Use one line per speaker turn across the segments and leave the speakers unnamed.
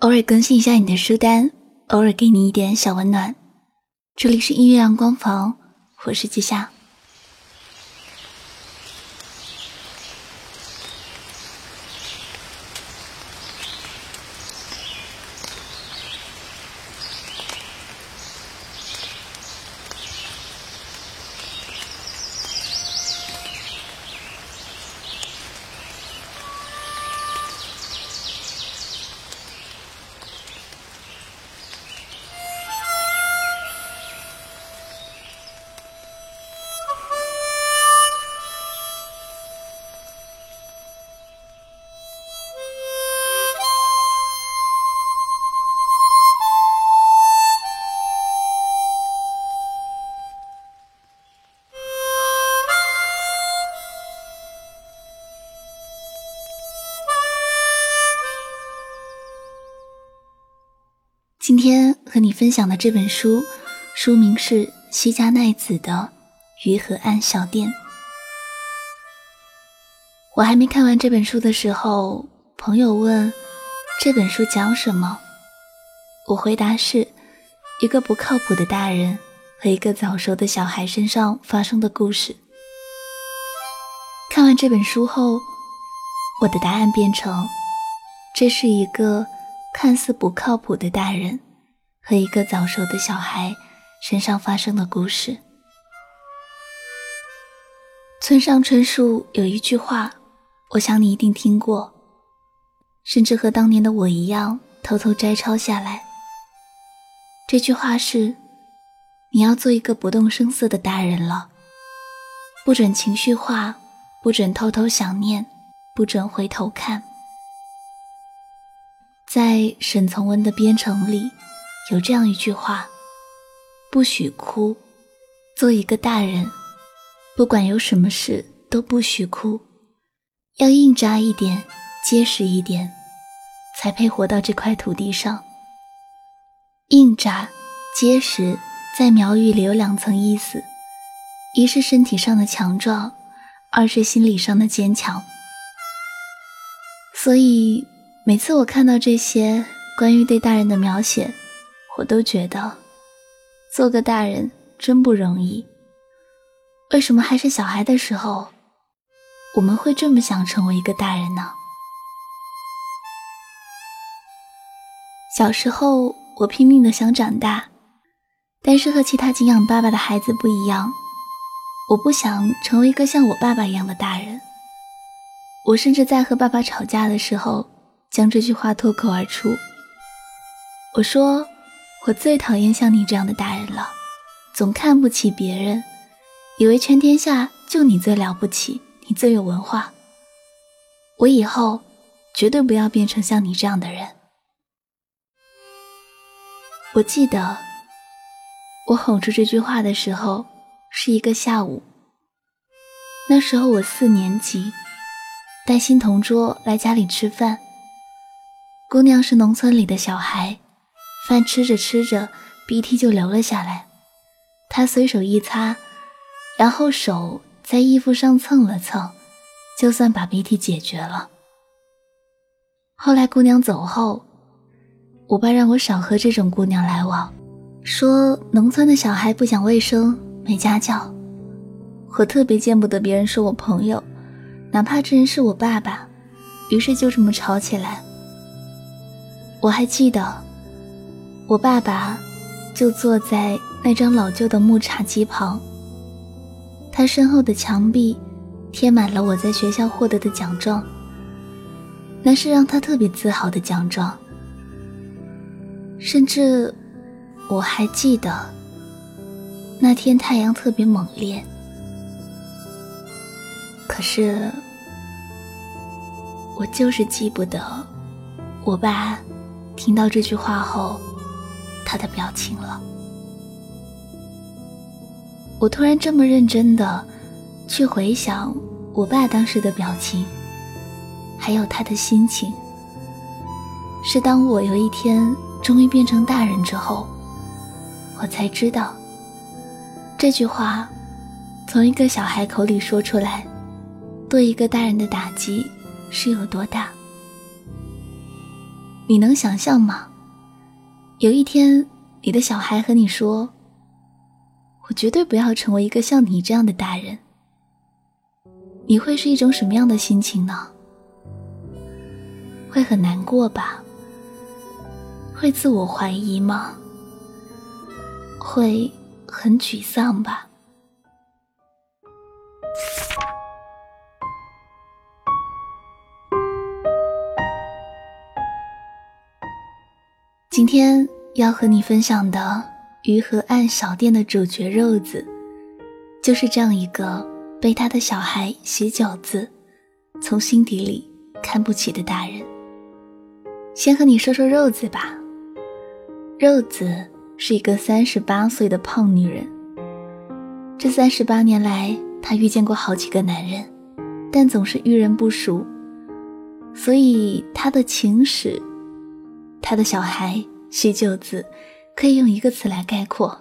偶尔更新一下你的书单，偶尔给你一点小温暖。这里是音乐阳光房，我是季夏。今天和你分享的这本书，书名是西加奈子的《鱼河岸小店》。我还没看完这本书的时候，朋友问这本书讲什么，我回答是一个不靠谱的大人和一个早熟的小孩身上发生的故事。看完这本书后，我的答案变成这是一个。看似不靠谱的大人和一个早熟的小孩身上发生的故事。村上春树有一句话，我想你一定听过，甚至和当年的我一样偷偷摘抄下来。这句话是：你要做一个不动声色的大人了，不准情绪化，不准偷偷想念，不准回头看。在沈从文的《编程》里，有这样一句话：“不许哭，做一个大人，不管有什么事都不许哭，要硬扎一点，结实一点，才配活到这块土地上。硬扎、结实，在苗语里有两层意思：一是身体上的强壮，二是心理上的坚强。所以。”每次我看到这些关于对大人的描写，我都觉得做个大人真不容易。为什么还是小孩的时候，我们会这么想成为一个大人呢？小时候我拼命的想长大，但是和其他敬仰爸爸的孩子不一样，我不想成为一个像我爸爸一样的大人。我甚至在和爸爸吵架的时候。将这句话脱口而出。我说：“我最讨厌像你这样的大人了，总看不起别人，以为全天下就你最了不起，你最有文化。我以后绝对不要变成像你这样的人。”我记得，我吼出这句话的时候是一个下午。那时候我四年级，带新同桌来家里吃饭。姑娘是农村里的小孩，饭吃着吃着，鼻涕就流了下来。他随手一擦，然后手在衣服上蹭了蹭，就算把鼻涕解决了。后来姑娘走后，我爸让我少和这种姑娘来往，说农村的小孩不讲卫生，没家教。我特别见不得别人说我朋友，哪怕这人是我爸爸。于是就这么吵起来。我还记得，我爸爸就坐在那张老旧的木茶几旁。他身后的墙壁贴满了我在学校获得的奖状，那是让他特别自豪的奖状。甚至我还记得，那天太阳特别猛烈。可是，我就是记不得我爸。听到这句话后，他的表情了。我突然这么认真的去回想我爸当时的表情，还有他的心情，是当我有一天终于变成大人之后，我才知道这句话从一个小孩口里说出来，对一个大人的打击是有多大。你能想象吗？有一天，你的小孩和你说：“我绝对不要成为一个像你这样的大人。”你会是一种什么样的心情呢？会很难过吧？会自我怀疑吗？会很沮丧吧？今天要和你分享的《鱼河岸小店》的主角肉子，就是这样一个被他的小孩洗饺子从心底里看不起的大人。先和你说说肉子吧。肉子是一个三十八岁的胖女人。这三十八年来，她遇见过好几个男人，但总是遇人不淑，所以她的情史，她的小孩。喜九子可以用一个词来概括，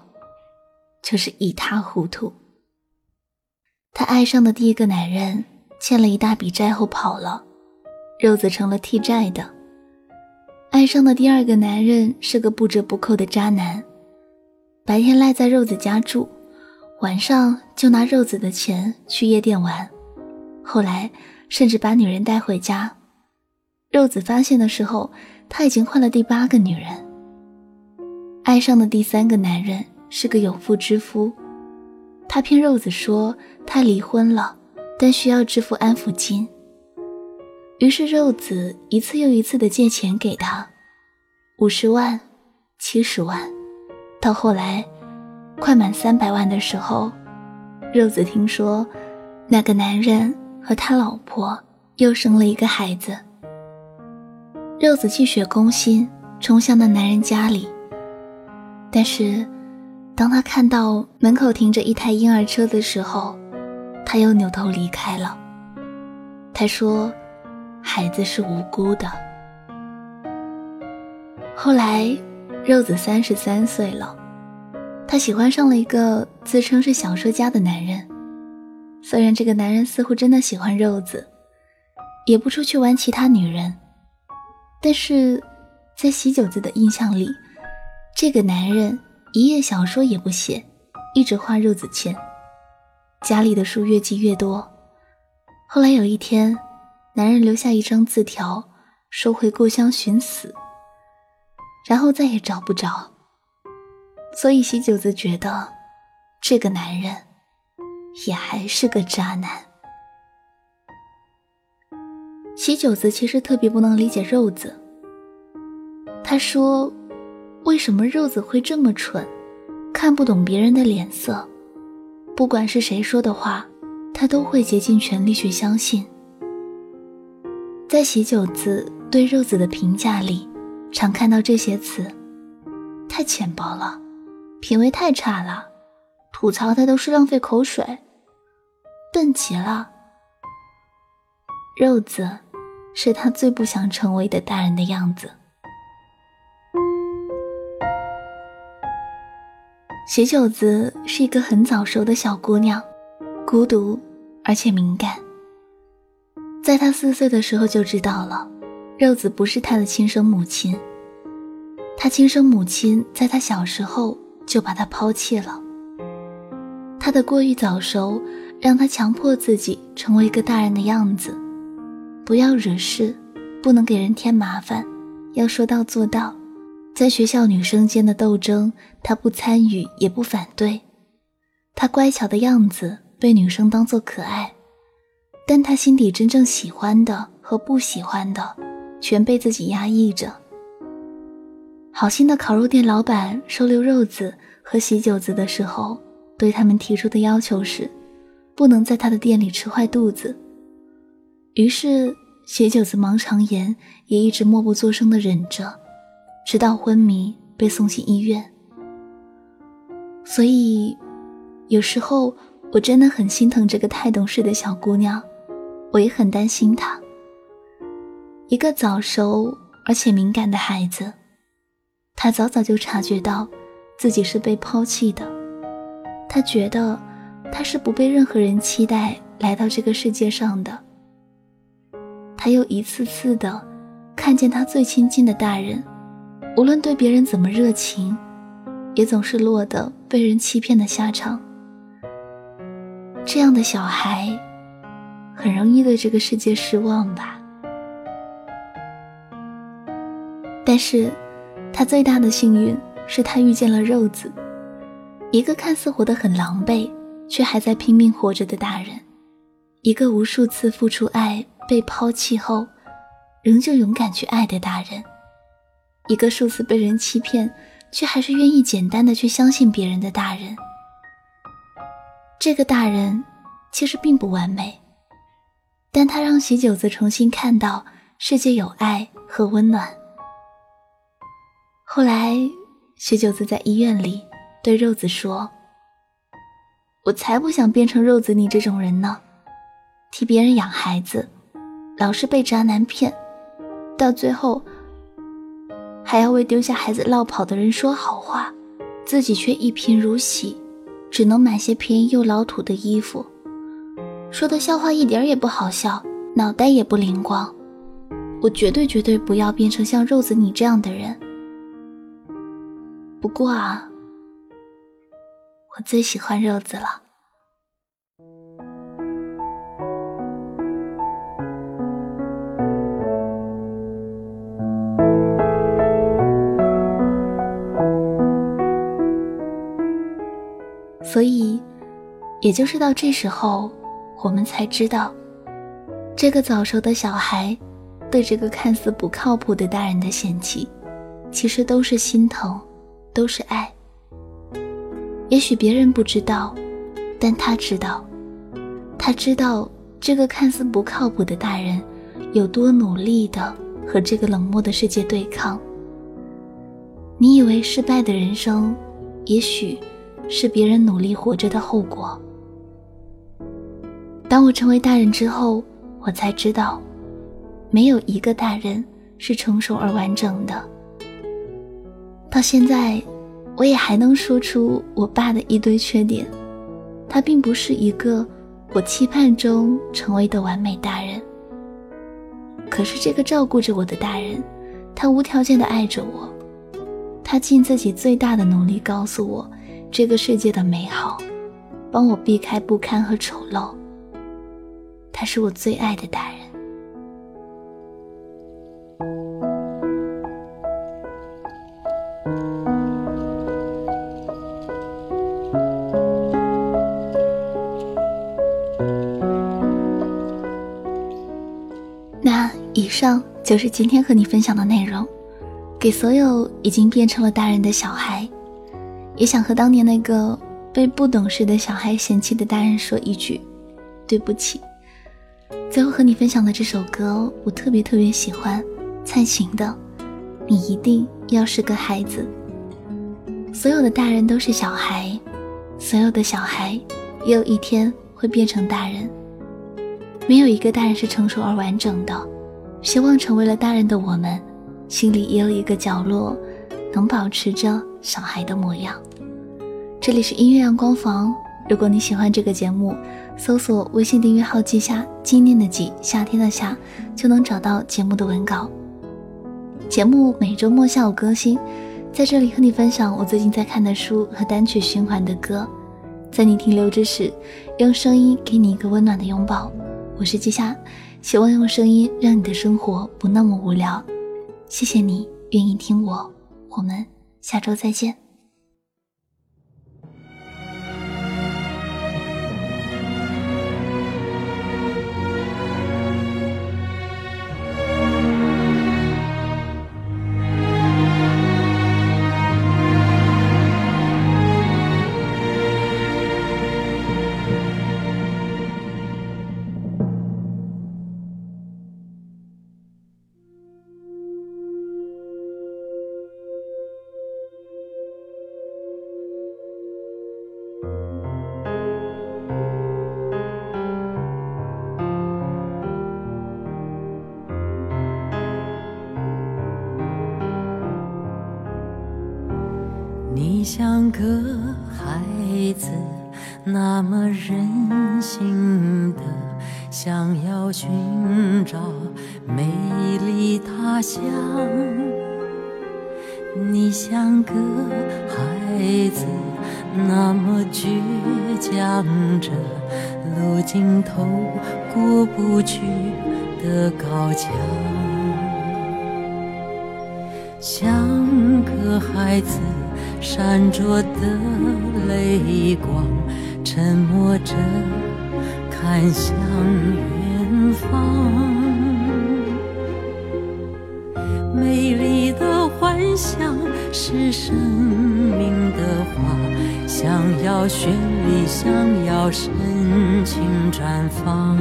就是一塌糊涂。他爱上的第一个男人欠了一大笔债后跑了，肉子成了替债的。爱上的第二个男人是个不折不扣的渣男，白天赖在肉子家住，晚上就拿肉子的钱去夜店玩，后来甚至把女人带回家。肉子发现的时候，他已经换了第八个女人。爱上的第三个男人是个有妇之夫，他骗肉子说他离婚了，但需要支付安抚金。于是肉子一次又一次的借钱给他，五十万、七十万，到后来快满三百万的时候，肉子听说那个男人和他老婆又生了一个孩子。肉子气血攻心，冲向那男人家里。但是，当他看到门口停着一台婴儿车的时候，他又扭头离开了。他说：“孩子是无辜的。”后来，肉子三十三岁了，他喜欢上了一个自称是小说家的男人。虽然这个男人似乎真的喜欢肉子，也不出去玩其他女人，但是在喜九子的印象里。这个男人一页小说也不写，一直花肉子钱，家里的书越积越多。后来有一天，男人留下一张字条，说回故乡寻死，然后再也找不着。所以喜九子觉得，这个男人也还是个渣男。喜九子其实特别不能理解肉子，他说。为什么肉子会这么蠢，看不懂别人的脸色？不管是谁说的话，他都会竭尽全力去相信。在喜九子对肉子的评价里，常看到这些词：太浅薄了，品味太差了，吐槽他都是浪费口水，笨极了。肉子是他最不想成为的大人的样子。喜九子是一个很早熟的小姑娘，孤独而且敏感。在她四岁的时候就知道了，肉子不是她的亲生母亲。她亲生母亲在她小时候就把她抛弃了。她的过于早熟，让她强迫自己成为一个大人的样子，不要惹事，不能给人添麻烦，要说到做到。在学校女生间的斗争，他不参与也不反对。他乖巧的样子被女生当作可爱，但他心底真正喜欢的和不喜欢的，全被自己压抑着。好心的烤肉店老板收留肉子和喜酒子的时候，对他们提出的要求是，不能在他的店里吃坏肚子。于是喜酒子盲肠炎也一直默不作声的忍着。直到昏迷被送进医院，所以有时候我真的很心疼这个太懂事的小姑娘，我也很担心她。一个早熟而且敏感的孩子，她早早就察觉到自己是被抛弃的，她觉得她是不被任何人期待来到这个世界上的。她又一次次的。看见他最亲近的大人，无论对别人怎么热情，也总是落得被人欺骗的下场。这样的小孩，很容易对这个世界失望吧。但是，他最大的幸运是他遇见了肉子，一个看似活得很狼狈，却还在拼命活着的大人，一个无数次付出爱被抛弃后。仍旧勇敢去爱的大人，一个数次被人欺骗，却还是愿意简单的去相信别人的大人。这个大人其实并不完美，但他让喜九子重新看到世界有爱和温暖。后来，喜九子在医院里对肉子说：“我才不想变成肉子你这种人呢，替别人养孩子，老是被渣男骗。”到最后，还要为丢下孩子落跑的人说好话，自己却一贫如洗，只能买些便宜又老土的衣服，说的笑话一点也不好笑，脑袋也不灵光。我绝对绝对不要变成像肉子你这样的人。不过啊，我最喜欢肉子了。也就是到这时候，我们才知道，这个早熟的小孩对这个看似不靠谱的大人的嫌弃，其实都是心疼，都是爱。也许别人不知道，但他知道，他知道这个看似不靠谱的大人有多努力的和这个冷漠的世界对抗。你以为失败的人生，也许。是别人努力活着的后果。当我成为大人之后，我才知道，没有一个大人是成熟而完整的。到现在，我也还能说出我爸的一堆缺点。他并不是一个我期盼中成为的完美大人。可是这个照顾着我的大人，他无条件的爱着我，他尽自己最大的努力告诉我。这个世界的美好，帮我避开不堪和丑陋。他是我最爱的大人。那以上就是今天和你分享的内容，给所有已经变成了大人的小孩。也想和当年那个被不懂事的小孩嫌弃的大人说一句：“对不起。”最后和你分享的这首歌，我特别特别喜欢，蔡琴的《你一定要是个孩子》。所有的大人都是小孩，所有的小孩也有一天会变成大人。没有一个大人是成熟而完整的。希望成为了大人的我们，心里也有一个角落，能保持着。小孩的模样。这里是音乐阳光房。如果你喜欢这个节目，搜索微信订阅号“记下纪念的纪，夏天的夏”，就能找到节目的文稿。节目每周末下午更新，在这里和你分享我最近在看的书和单曲循环的歌。在你停留之时，用声音给你一个温暖的拥抱。我是季夏，希望用声音让你的生活不那么无聊。谢谢你愿意听我，我们。下周再见。
你像个孩子，那么任性的想要寻找美丽他乡。你像个孩子，那么倔强着，路尽头过不去的高墙。像个孩子，闪着的泪光，沉默着看向远方。美丽的幻想是生命的花，想要绚丽，想要深情绽放。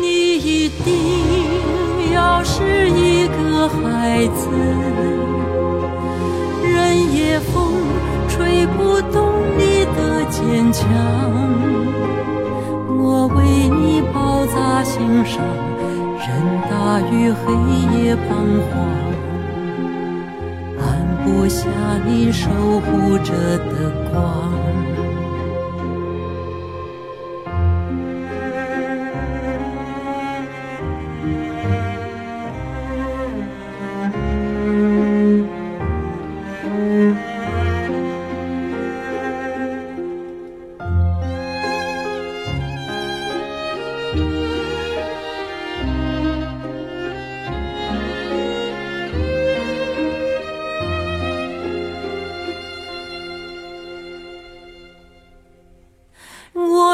你一定要是一个孩子，风吹不动你的坚强，我为你包扎心上。任大雨黑夜彷徨，按不下你守护着的光。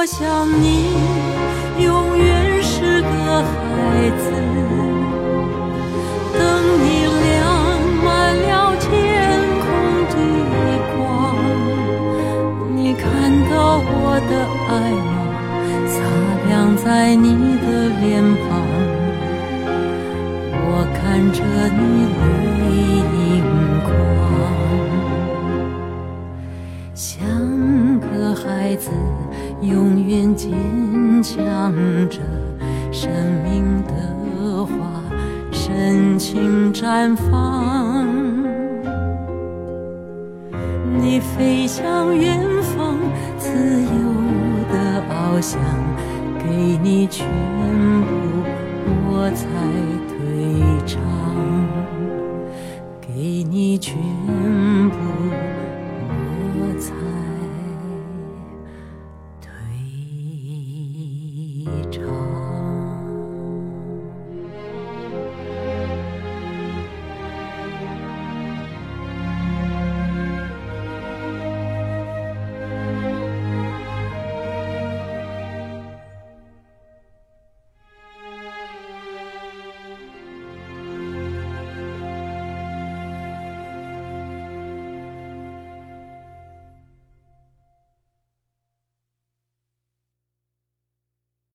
想你。永远坚强着，生命的花深情绽放。你飞向远方，自由的翱翔，给你全部，我才退场。给你全。愁